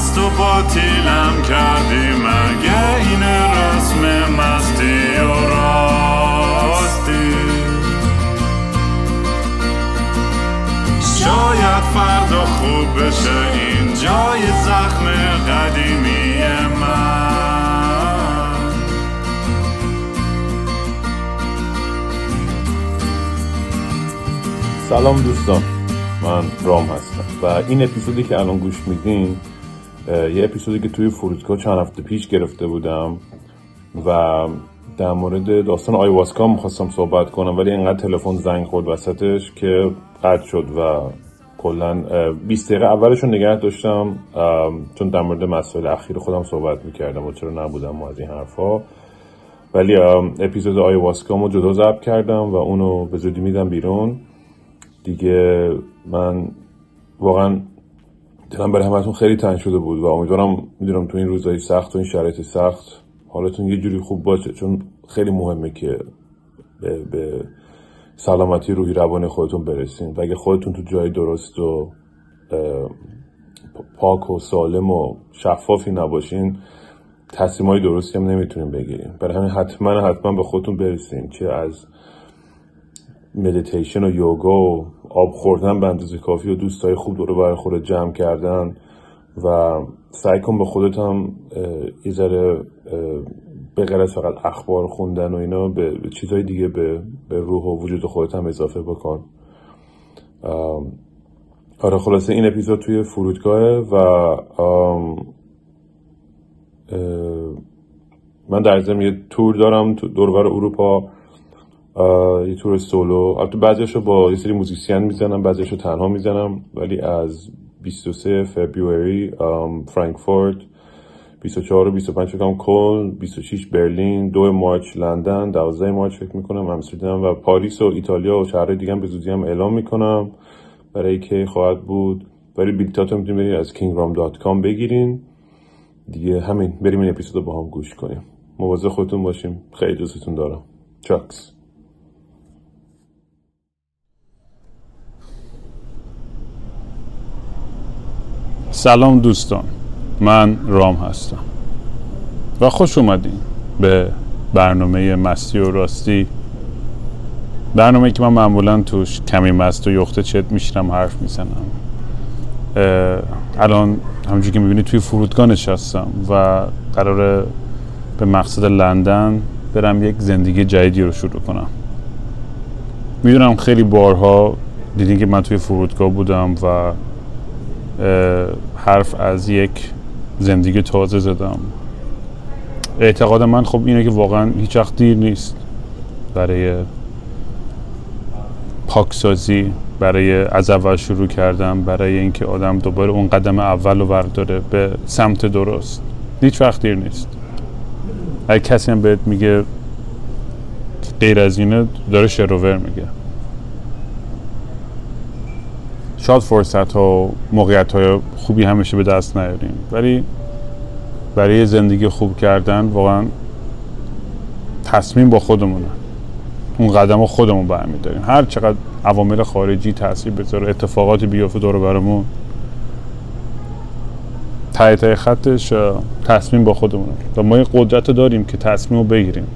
مست و باطیلم کردی مگه این رسم مستی و راستی؟ شاید فردا خوب بشه این جای زخم قدیمی من. سلام دوستان من رام هستم و این اپیزودی که الان گوش میدین یه اپیزودی که توی فرودگاه چند هفته پیش گرفته بودم و در مورد داستان آیواسکا می‌خواستم صحبت کنم ولی اینقدر تلفن زنگ خورد وسطش که قطع شد و کلا 20 دقیقه اولش رو نگه داشتم چون در مورد مسائل اخیر خودم صحبت می‌کردم و چرا نبودم و از این حرفا. ولی اپیزود آیواسکا رو جدا ضبط کردم و اونو به زودی میدم بیرون. دیگه من واقعا دلم برای همتون خیلی تنگ شده بود و امیدوارم می‌دونم تو این روزهای سخت و این شرایط سخت حالتون یه جوری خوب باشه. چون خیلی مهمه که به, به سلامتی روحی روانی خودتون برسین. و اگه خودتون تو جای درست و پاک و سالم و شفافی نباشین تصمیم درستی هم نمی‌تونین بگیرین برای همین حتما حتما به خودتون برسین چه از مدیتیشن و یوگا و آب خوردن به اندازه کافی و دوستای خوب دور برای خودت جمع کردن و سعی کن به خودت هم یه ذره به غیر از فقط اخبار خوندن و اینا به, چیزهای دیگه به, به روح و وجود خودت هم اضافه بکن. آره خلاصه این اپیزود توی فرودگاهه و من در ضمن یه تور دارم دورور اروپا. یه تور سولو. البته بعضیشو با یه سری موزیسین می‌زنم بعضیشو تنها می‌زنم ولی از 23 February فرانکفورت 24 و 25 فکرم کلن 26 برلین 2 March لندن 12 March فکر می‌کنم امستردام و پاریس و ایتالیا و شهرهای دیگه هم به زودی هم اعلام می‌کنم. برای که خواهد بود ولی بیلتاتو می‌تونید برید از kingraam.com بگیرین. دیگه همین بریم این اپیزود با هم گوش کنیم. مواظب خودتون باشیم. خیلی دوستتون دارم. چاکس. سلام دوستان من رام هستم و خوش اومدین به برنامه مستی و راستی. برنامه که من معمولا توش کمی مست و یخته چت میشیرم حرف می‌زنم. الان همونجور که می‌بینید توی فرودگاه نشستم و قراره به مقصد لندن برم یک زندگی جدیدی رو شروع کنم. می‌دونم خیلی بارها دیدین که من توی فرودگاه بودم و حرف از یک زندگی تازه زدم. اعتقاد من خب اینه که واقعا هیچ وقت دیر نیست برای پاکسازی برای از اول شروع کردن برای اینکه آدم دوباره اون قدم اول رو برداره به سمت درست. هیچ وقت دیر نیست. اگه کسی هم بهت میگه غیر از اینه داره شروور میگه. شاید فرصت ها و موقعیت های خوبی همیشه به دست نیاریم. ولی برای زندگی خوب کردن واقعا تصمیم با خودمونه. اون قدم خودمون برمیداریم. هر چقدر عوامل خارجی تاثیر بذاره اتفاقاتی بیافته دور برمون تای خطش تصمیم با خودمونه. و ما این قدرت داریم که تصمیم رو بگیریم.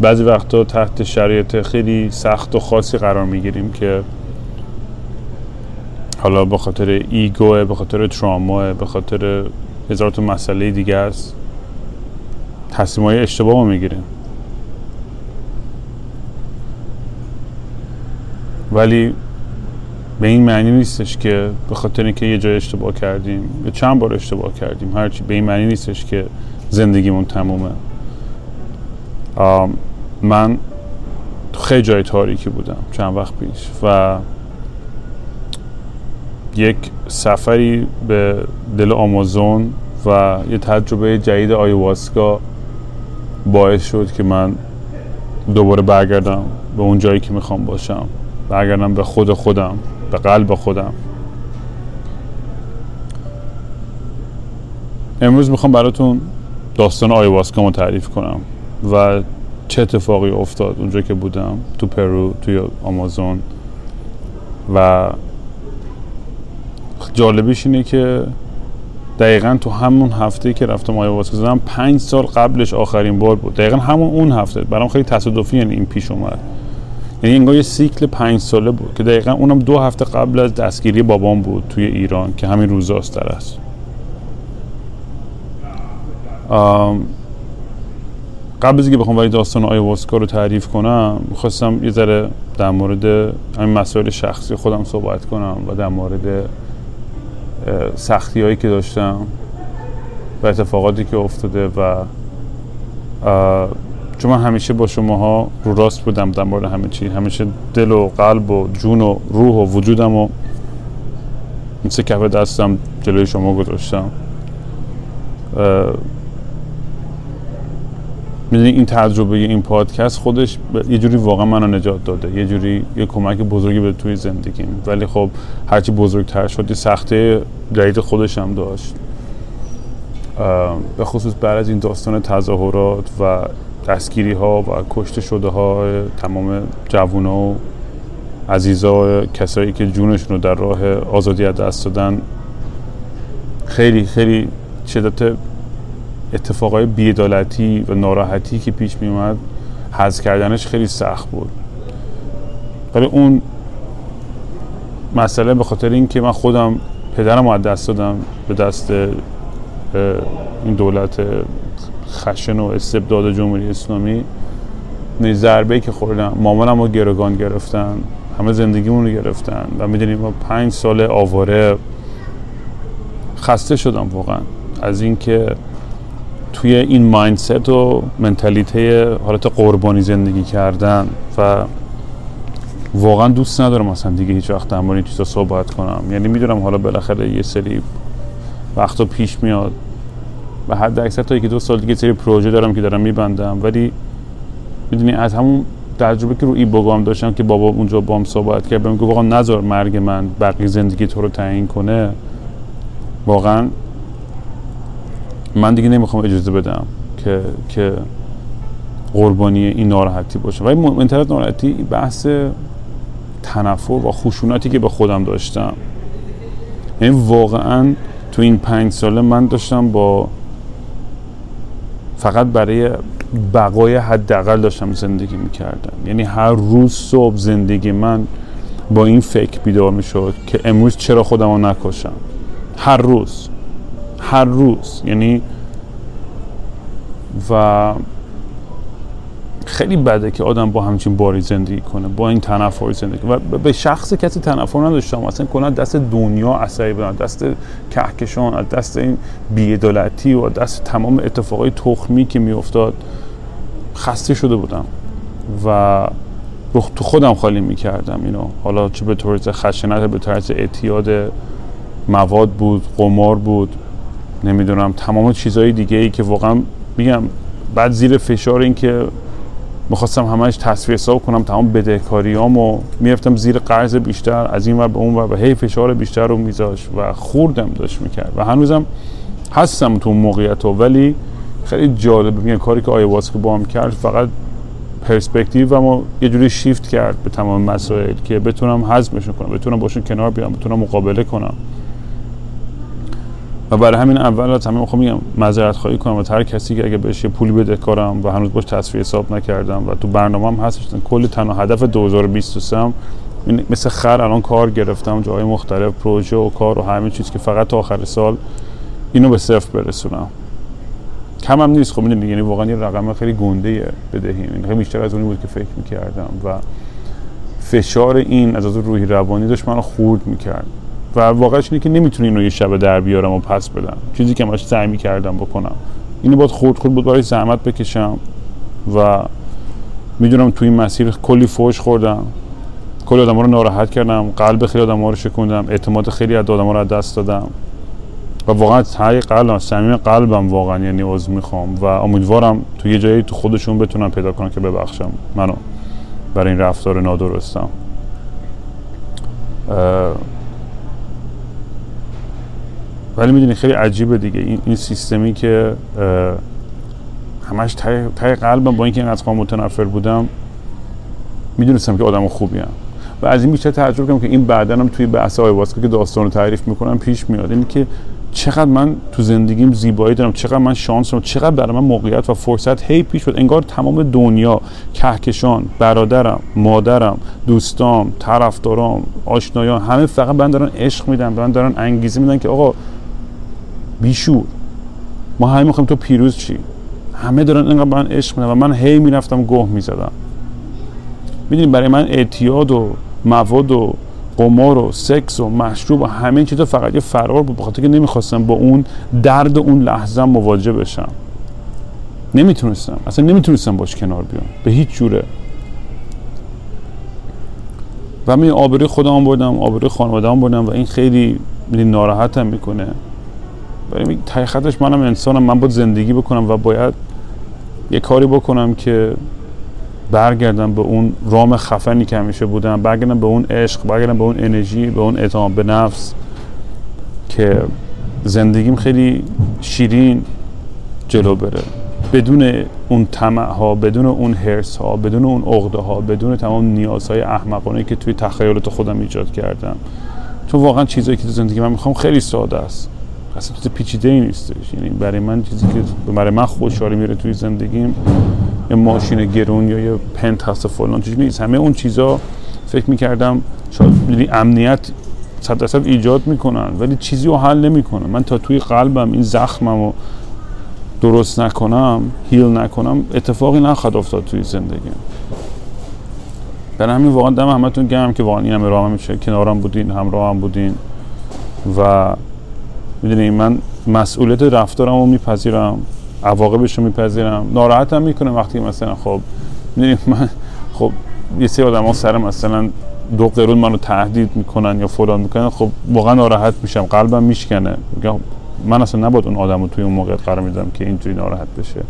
بعضی وقتا تحت شرایط خیلی سخت و خاصی قرار می‌گیریم که حالا به خاطر ایگو به خاطر تراما به خاطر هزار تا مسئله دیگه است. تصمیم های اشتباه می‌گیریم. ولی به این معنی نیستش که به خاطر اینکه یه جای اشتباه کردیم یا چند بار اشتباه کردیم هرچی به این معنی نیستش که زندگیمون تمومه. من خیلی جای تاریکی بودم چند وقت پیش و یک سفری به دل آمازون و یه تجربه جدید آیواسکا باعث شد که من دوباره برگردم به اون جایی که می‌خوام باشم. برگردم به خود خودم به قلب خودم. امروز می‌خوام براتون داستان آیواسکا رو تعریف کنم و چه اتفاقی افتاد اونجا که بودم تو پرو توی آمازون و جالبیش اینه که دقیقا تو همون هفته که رفتم آیواسکا زدم پنج سال قبلش آخرین بار بود. دقیقا همون اون هفته. برام خیلی تصادفی یعنی این پیش اومد. یعنی انگار یه سیکل پنج ساله بود که دقیقا اونم دو هفته قبل از دستگیری بابام بود توی ایران که همین روزاست در است. قبل از اینکه بخوام ولی داستان آیواسکا رو تعریف کنم می‌خواستم یه ذره در مورد همین مسائل شخصی خودم صحبت کنم و در مورد سختی هایی که داشتم و اتفاقاتی که افتاده و چون من همیشه با شماها رو راست بودم در همه چی. همیشه دل و قلب و جون و روح و وجودم و مثل کف دستم جلوی شما گذاشتم. می‌دونی این تجربه این پادکست خودش یه جوری واقعا منو نجات داده. یه جوری یه کمک بزرگی به توی زندگیم ولی خب هرچی بزرگتر شد یه سخته جدید خودش هم داشت. به خصوص بعد از این داستان تظاهرات و دستگیری ها و کشته شده ها تمام جوونا و عزیزا کسایی که جونشون رو در راه آزادی از دست دادن خیلی خیلی شدت اتفاقای بیعدالتی و ناراحتی که پیش می اومد حذف کردنش خیلی سخت بود. ولی اون مسئله به خاطر اینکه من خودم پدرم از دست دادم به دست این دولت خشن و استبداد جمهوری اسلامی نه ضربه که خوردم. مامانم رو گروگان گرفتن همه زندگیمون رو گرفتن و می‌دونیم ما پنج سال آواره خسته شدم واقعا. از اینکه توی این مایندست و منتالیته حالت قربانی زندگی کردن و واقعا دوست ندارم مثلا دیگه هیچ وقت در مورد چیزا صحبت کنم. یعنی می‌دونم حالا بالاخره یه سری وقتا پیش میاد و حد اکثر تا یکی دو سال دیگه سری پروژه دارم که دارم میبندم. ولی می‌دونی از همون تجربه که رو ای بگام داشتم که بابا اونجا بام صحبت کرد بهم گفت واقعا نذار مرگ من بقیه زندگی تو رو تعیین کنه. واقعا من دیگه نمی‌خوام اجازه بدم که که قربانی این ناراحتی باشه. ولی منتهی ناراحتی بحث تنفر و خشونتی که به خودم داشتم. یعنی واقعا تو این پنج ساله من داشتم با فقط برای بقای حداقل داشتم زندگی می‌کردم. یعنی هر روز صبح زندگی من با این فکر بیدار می‌شد که امروز چرا خودم رو نکشم؟ هر روز. هر روز. یعنی و خیلی بده که آدم با همچین باری زندگی کنه با این تنفر زندگی و به شخص کسی تنفر نداشتم. اصلا کنه دست دنیا عصبی بودن دست کهکشان دست این بیعدالتی و دست تمام اتفاقای تخمی که میافتاد خسته شده بودم. و تو خودم خالی می‌کردم اینو. حالا چه به طورت خشنت به طورت اعتیاد مواد بود قمار بود. نمی‌دونم تمام چیزهای دیگه ای که واقعا میگم بعد زیر فشار این که می‌خواستم همش تصفیه حساب کنم تمام بدهکاریامو می‌رفتم زیر قرض بیشتر از این ور به اون ور و هی فشار بیشتر رو میذاش و خوردم داشت می‌کرد. و هنوزم هستم تو اون موقعیت ها ولی خیلی جالب میگم کاری که آیواس که با هم کرد فقط پرسپکتیو و ما یه جوری شیفت کرد به تمام مسائل که بتونم هضمشون کنم بتونم باشون کنار بیام بتونم مقابله کنم. و برای همین اول از همه می‌خوام میگم معذرت خواهی کنم و هر کسی که اگه بهش یه پولی بده کارم و هنوز باش تصفیه حساب نکردم و تو برنامه هم هستش کلی تنها هدف 2023 هم مثل خر الان کار گرفتم جای مختلف پروژه و کار و همه چیز که فقط تا آخر سال اینو به صفر برسونم. کم هم نیست. خب می‌دونی یعنی واقعا یه رقم خیلی گنده بدهیم. این خیلی بیشتر از اونی بود که فکر می‌کردم و فشار این از از روحی روانی داشت منو خورد می‌کرد. و واقعش اینه که نمی‌تونی اینو یه شب در بیارم و پس بدم. چیزی که ماش سعی کردم بکنم. اینو باید خورد خورد بود برای زحمت بکشم و می‌دونم تو این مسیر کلی فوش خوردم. کلی آدم رو ناراحت کردم قلب خیلی آدم رو شکوندم اعتماد خیلی از آدم رو دست دادم. و واقعا های قلبم صمیم قلبم واقعا یعنی عذر می‌خوام و امیدوارم تو یه جایی تو خودشون بتونن پیدا کنن که ببخشم. منو برای این رفتار نادرستم. ولی می‌دونی خیلی عجیبه دیگه. این, این سیستمی که همش تای قلبم با اینکه اینقدر خواهم متنفر بودم می‌دونستم که آدم خوبی هم. و از این بیشتر تجربه کنم که این بعدا هم توی بحث واسکا که داستان رو تعریف می‌کنم پیش میاد. اینی که چقدر من تو زندگیم زیبایی دارم چقدر من شانس دارم چقدر برای من موقعیت و فرصت هی پیش شد انگار تمام دنیا کهکشان برادرم مادرم دوستام طرفدارام آشنایان همه فقط من دارن عشق میدن من دارن انگیزه میدن که آقا بیشور. ما همه می‌خوایم تو پیروز چی؟ همه دارن اینقدر من عشق میدن و من هی می‌رفتم گه می‌زدم. می‌دونی برای من اعتیاد و مواد و قمار و سکس و مشروب و همه چیزا فقط یه فرار بود بخاطر که نمی‌خواستم با اون درد اون لحظه مواجه بشم. نمی‌تونستم. اصلا نمی‌تونستم باش کنار بیام. به هیچ جوره. و من آبروی خودم بردم آبروی خانواده‌ام بردم و این خیلی ناراحتم می‌کنه. ولی ته خطش منم انسانم. من باید زندگی بکنم و باید یه کاری بکنم که برگردم به اون رام خفنی که همیشه بودم برگردم به اون عشق برگردم به اون انرژی به اون اعتماد به نفس که زندگیم خیلی شیرین جلو بره. بدون اون طمع ها بدون اون هرس ها بدون اون عقده ها بدون تمام نیازهای احمقانه که توی تخیلات خودم ایجاد کردم. چون واقعا چیزایی که تو زندگی من می‌خوام خیلی ساده است. اصلا چیز پیچیده ای نیستش. یعنی برای من چیزی که برای من خوشحالی میره توی زندگیم یه ماشین گرون یا یه پنت هست فلان چیزی نیست. همه اون چیزا فکر می‌کردم شاید یعنی امنیت صد درصد ایجاد می‌کنن ولی چیزی رو حل نمی‌کنن. من تا توی قلبم این زخمم رو درست نکنم هیل نکنم اتفاقی نخواهد افتاد توی زندگیم. برای همین واقعا دم همتون گرم که واقعا این همه راه میشه کنارم بودین همراه هم بودین و می‌دونی من مسئولیت رفتارم رو میپذیرم عواقبش رو میپذیرم ناراحتم می‌کنه وقتی مثلا خب می‌دونی من خب یه سری آدم ها سر مثلا دو قرون منو تهدید می‌کنن یا فلان می‌کنن خب واقعا ناراحت میشم قلبم میشکنه. من اصلا نباید اون آدم رو توی اون موقع قرار میدم که اینجوری ناراحت بشه.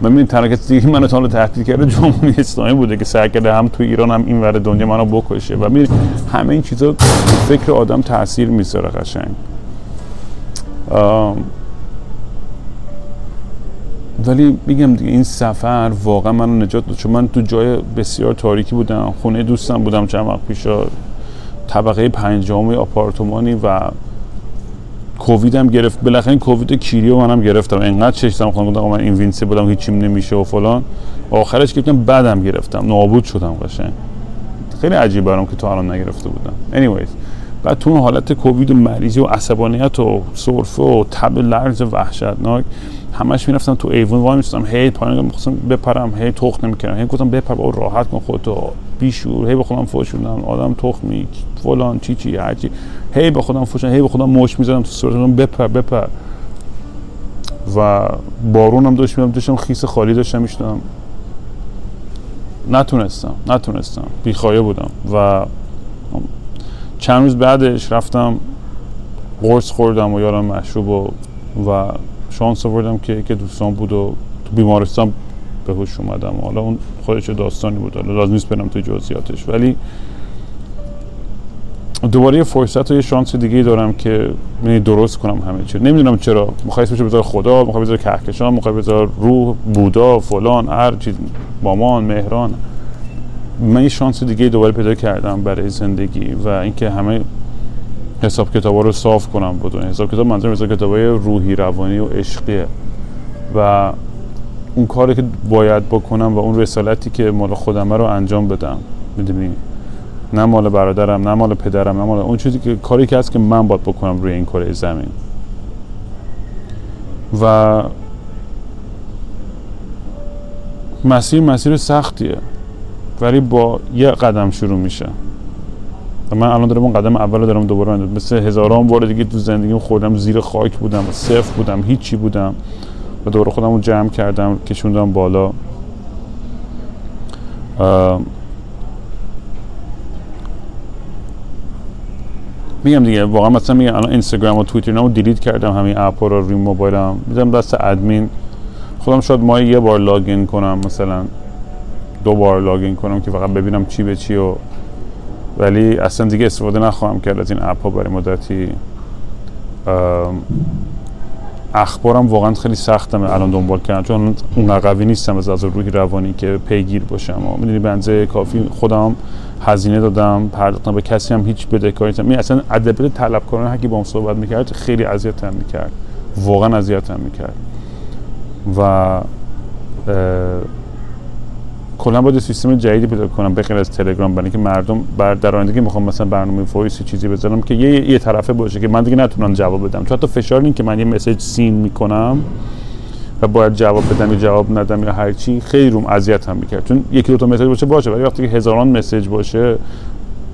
من می‌دونی تنها کسی که منو تا تهدید کرده جمهوری اسلامی بوده که سعی کرده هم توی ایران هم این ور دنیا منو بکشه. و می‌دونی همه این چیزا فکر آدم تاثیر می‌ذاره قشنگ. ولی میگم دیگه این سفر واقعا منو نجات داد. چون من تو جای بسیار تاریکی بودم خونه دوستم بودم چند وقت پیشا طبقه پنجم آپارتمانی و کووید هم گرفت. بالاخره این کووید کیریو منم گرفتم. انقدر چشتم خودم بودم من وینسی بودم هیچیم نمیشه و فلان. آخرش گرفتم بعدم گرفتم. نابود شدم قشنگ. خیلی عجیب برام که تو الان نگرفته بودم. Anyways. بعد تو حالت کووید و مریضی و عصبانیت و سرفه و تب لرز وحشتناک همش می‌رفتم تو ایوون وای میستم هی پایین می‌خواستم بپرم هی تخت نمی‌کردم هی گفتم بپر با راحت کن خودتو بیشور هی به خودم فوش میدم آدم تخمی فلان چی چی هرچی هی به خودم فوش هی به خودم مش می‌زدم تو صورتم بپر بپر. و بارونم داشت میدم داشتم خیس خالی داشتم می‌شدم. نتونستم نتونستم. بیخایه بودم. و چند روز بعدش رفتم قرص خوردم و یارم مشروب و, و شانس آوردم که که دوستان بود و تو بیمارستان به هوش اومدم. حالا اون خودش داستانی بود. حالا لازم نیست برم تو جزئیاتش. ولی دوباره یه فرصت و یه شانس دیگه دارم که یعنی درست کنم همه چی. نمی‌دونم چرا. می‌خوای اسمش بذار خدا می‌خوای بذار کهکشان می‌خوای بذار روح بودا فلان هر چیز مامان مهران. من یه شانس دیگه دوباره پیدا کردم برای زندگی و اینکه همه حساب کتابا رو صاف کنم بدون حساب کتاب منظورم حساب کتابای روحی روانی و عشقیه. و اون کاری که باید بکنم و اون رسالتی که مال خودم رو انجام بدم. می‌دونی؟ نه مال برادرم نه مال پدرم نه مال اون چیزی که کاری که هست که من باید بکنم روی این کره زمین. و مسیر مسیر سختیه. ولی با یه قدم شروع میشه. و من الان دارم اون قدم اول دارم دوباره مثل هزاران بار دیگه تو زندگیم خوردم زیر خاک بودم صفر بودم هیچی بودم. و دوباره خودم رو جمع کردم کشوندم بالا. میگم دیگه واقعا مثلا میگم الان اینستاگرام و توییتر رو delete کردم همین اپ رو روی موبایلم می‌ذارم دست ادمین. خودم شاید ماه یه بار login کنم مثلا. دو بار login کنم که فقط ببینم چی به چیه و ولی اصلا دیگه استفاده نخواهم کرد از این اپ ها برای مدتی. اخبارم واقعا خیلی سختم الان دنبال کردن چون اون قوی نیستم از از روحی روانی که پیگیر باشم. و می‌دونی بنزه کافی خودم هزینه دادم پرداختم به کسی هم هیچ بدهکاری نمی‌کنم. می اصلا ادبیات طلبکارانه هر کی با هم صحبت می‌کرد خیلی اذیتم می‌کرد. واقعا اذیتم می‌کرد. و کلا باید سیستم جدیدی پیدا کنم بغیر از تلگرام برای اینکه مردم بر در آینده می‌خوام مثلا برنامه voice چیزی بذارم که یه یه طرفه باشه که من دیگه نتونم جواب بدم. چون حتی فشار این که من یه message seen می‌کنم و باید جواب بدم یا جواب ندم یا هر چی خیلی روم اذیت هم می‌کرد. چون یکی دو تا message باشه باشه ولی وقتی که هزاران message باشه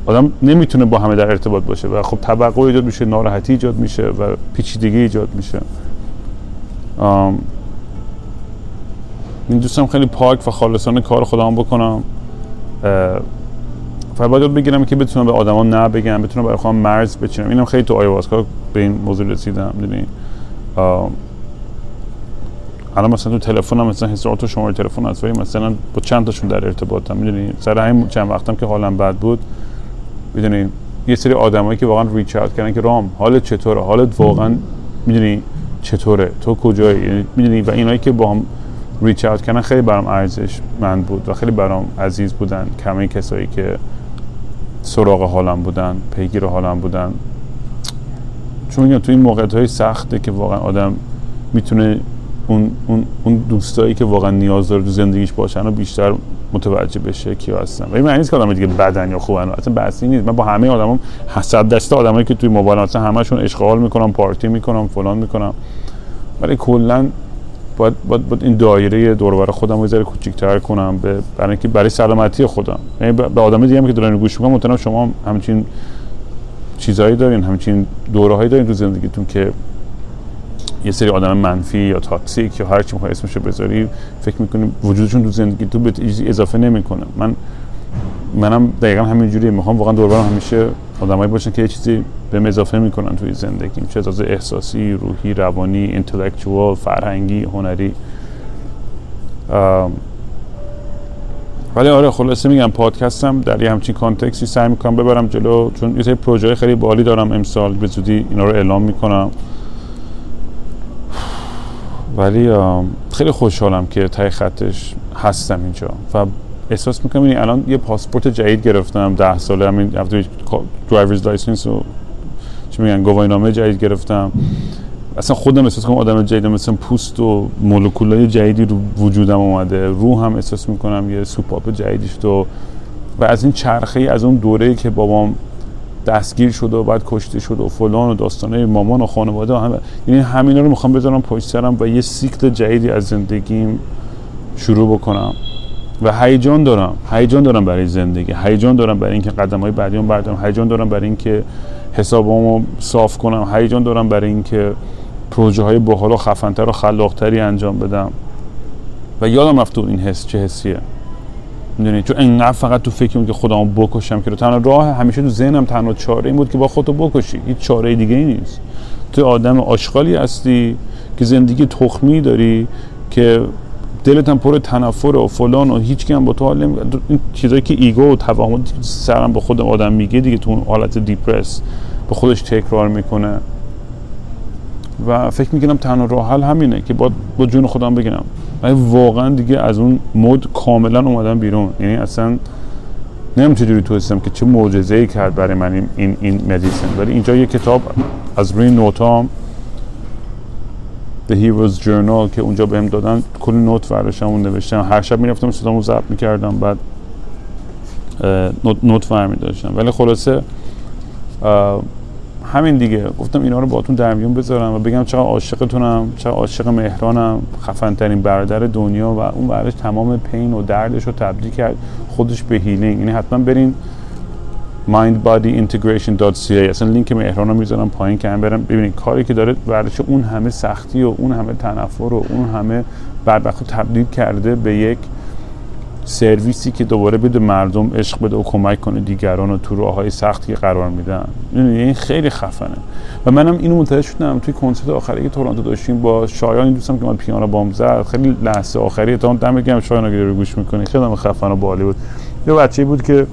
آدم نمی‌تونه با همه در ارتباط باشه و خب توقع ایجاد میشه ناراحتی ایجاد میشه و پیچیدگی ایجاد میشه. دوستم خیلی پاک و خالصانه کار خودم بکنم. یاد بگیرم که بتونم به آدما نه بگم بتونم برای خودم مرز بچینم. اینم خیلی تو آیواسکا به این موضوع رسیدم می‌دونی؟ الان مثلا تو تلفنم مثلا هزار تا شماره تلفن هست ولی مثلا با چند تاشون در ارتباطم می‌دونی؟ سر همین چند وقتم که حالم بد بود می‌دونی؟ یه سری آدمایی که واقعا ریچ اوت کردن که رام حالت چطوره؟ حالت واقعا می‌دونی؟ چطوره؟ تو کجایی؟ یعنی می‌دونی؟ و اینایی که با هم ریچ اوت کردن خیلی برام ارزش من بود و خیلی برام عزیز بودن. کمه کسایی که سراغ حالم بودن پیگیر حالم بودن. چون میگم تو این موقعیت های سخته که واقعا آدم می‌تونه اون, اون, اون دوستایی که واقعا نیاز داره تو زندگیش باشن و بیشتر متوجه بشه کیا هستن. و این معنی نیست که آدم دیگه بدن یا خوبن اصلا بحثی نیست. من با همه آدمام صد دسته آدمایی که توی موبایل اصلا همشون اشغال می‌کنم پارتی می‌کنم فلان می‌کنم. ولی کلا باید, باید, باید این دایره دور و بر خودم رو ذره کوچیک‌تر کنم به برای اینکه برای سلامتی خودم. یعنی به آدمای دیگه هم که دارن گوش می‌کنن مطمئنم شما هم همچین چیزهایی دارین همچین دوره‌هایی دارین تو زندگیتون که یه سری آدم منفی یا تاکسیک یا هر چی می‌خوای اسمشو بذاری فکر می‌کنی وجودشون تو زندگی تو به اضافه نمی‌کنه. من منم دقیقا همینجوری می‌خوام واقعا دور برم همیشه آدمایی باشن که یه چیزی به اضافه می‌کنن توی زندگیم. چه از احساسی روحی روانی اینتלקچوال فرهنگی هنری. ولی آره خلاصه میگم پادکستم در یه همچین کانتکسی سعی می‌کنم ببرم جلو چون یه پروژه خیلی بالی دارم امسال. به زودی اینا رو اعلام می‌کنم. ولی خیلی خوشحالم که ته خطش هستم اینجا. و احساس می‌کنم این الان یه پاسپورت جدید گرفتم ده ساله همین هفته driver's license و چی میگن گواهینامه جدید گرفتم. اصلا خودم احساس کنم آدم جدید مثلا پوست و مولکولای جدیدی رو وجودم اومده. روح هم احساس می‌کنم یه سوپاپ جدیدی شد و و از این چرخه از اون دوره که بابام دستگیر شده و بعد کشته شده و فلان و داستانه مامان و خانواده و همه یعنی همینا رو می‌خوام بذارم پشت سرم و یه سیکل جدیدی از زندگیم شروع بکنم. و هیجان دارم. هیجان دارم برای زندگی. هیجان دارم برای اینکه قدم های بعدیام بردارم. هیجان دارم برای اینکه حسابامو صاف کنم. هیجان دارم برای اینکه پروژه های باحال و خفنتر و خلاقتری انجام بدم. و یادم بود این حس چه حسیه. می‌دونی؟ چون انقدر فقط تو فکر که خودمو بکشم که تنها راه همیشه تو ذهنم تنها چاره این بود که با خودتو بکشی. هیچ چاره دیگه ای نیست. تو آدم آشغالی هستی که زندگی تخمی داری که دلت هم پر تنفر و فلان و هیچ هم با تو حال نمی این چیزایی که ego و توهم سرم با خود آدم میگه دیگه تو اون حالت depressed به خودش تکرار می‌کنه. و فکر می‌کنم تنها راه حل همینه که با با جون خودم بگیرم. ولی واقعا دیگه از اون mood کاملا اومدم بیرون. یعنی اصلا نمی‌دونم چجوری تونستم که چه معجزه ای کرد برای من این, این medicine ولی اینجا یه کتاب از روی نوتام The Hero's Journal که اونجا بهم دادن کلی نوت برداشتم اون نوشتم. هر شب می‌رفتم صدامو ضبط می‌کردم بعد نوت, نوت میداشتم. ولی خلاصه همین دیگه. گفتم اینا رو باهاتون در میون بذارم و بگم چقدر عاشقتونم چقدر عاشق مهرانم خفن ترین برادر دنیا و اون بعدش تمام پین و دردش رو تبدیل کرد خودش به هیلینگ یعنی حتما برین mindbodyintegration.ca اصلا لینک مهران رو می‌ذارم پایین که هم برم ببینید کاری که داره ورزش اون همه سختی و اون همه تنفر و اون همه بدبختی تبدیل کرده به یک سرویسی که دوباره بده مردم عشق بده و کمک کنه دیگران رو تو راه های سختی قرار میدن. می‌دونی، این خیلی خفنه. و منم اینو متوجه شدم توی کنسرت آخری که تورنتو داشتیم با شایان این دوستم که من پیانو بام زد. خیلی لحظه آخری. تا دم گرم شایان رو گوش می‌کنی. خیلی خفن و بالی بود. یه بچه‌ای بود که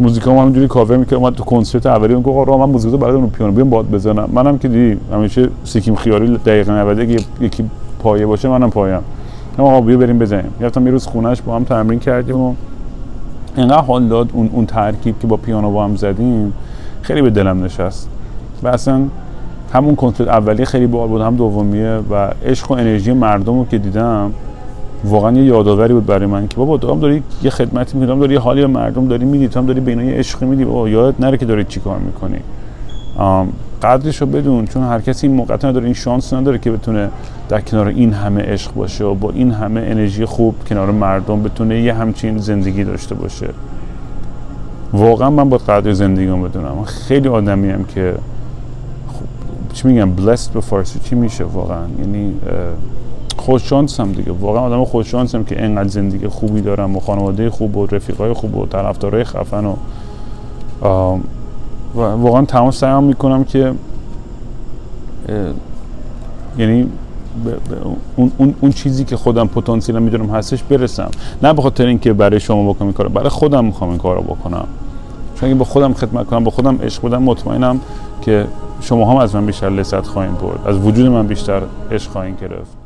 موزیکا هم همینجوری کاور می‌کرد اومد تو کنسرت اولی گفت آقا من موزیکا رو براتون پیانو بیام باد بزنم. منم که دیدی همیشه سیکیم خیاری دقیقه 90 یکی پایه باشه منم پایم. آقا بیا بریم بزنیم. رفتم یه روز خونش با هم تمرین کردیم و اینقدر حال داد اون, اون ترکیب که با پیانو با هم زدیم خیلی به دلم نشست. و اصلا همون کنسرت اولی خیلی باحال بود هم دومیه و عشق و انرژی مردم رو که دیدم واقعا یه یادآوری بود برای من که بابا تو هم داری یه خدمتی می‌کنی داری یه حالی مردم داری میدی تو هم داری بینای عشقی میدی. بابا یادت نره که داری چیکار می‌کنی. قدرش رو بدون چون هر کسی این موقعیت نداره این شانس نداره که بتونه در کنار این همه عشق باشه و با این همه انرژی خوب کنار مردم بتونه یه همچین زندگی داشته باشه. واقعا من با قدر زندگیم بدونم. خیلی آدمی هم که خب چی میگم blessed به فارسی چی میشه واقعا؟ یعنی خوششانسم دیگه. واقعا آدم خوششانسم که اینقدر زندگی خوبی دارم و خانواده خوب و رفیقای خوب و طرفدارای خفن و و واقعا تمام سعیم می‌کنم که یعنی اون, اون, اون چیزی که خودم پتانسیل می‌دونم هستش برسم. نه به خاطر اینکه برای شما بکنم این کارو برای خودم می‌خوام این کارو بکنم. چون اگه با خودم خدمت کنم با خودم عشق بدم مطمئنم که شما هم از من بیشتر لذت خواهیم برد. از وجود من بیشتر عشق خواهیم گرفت.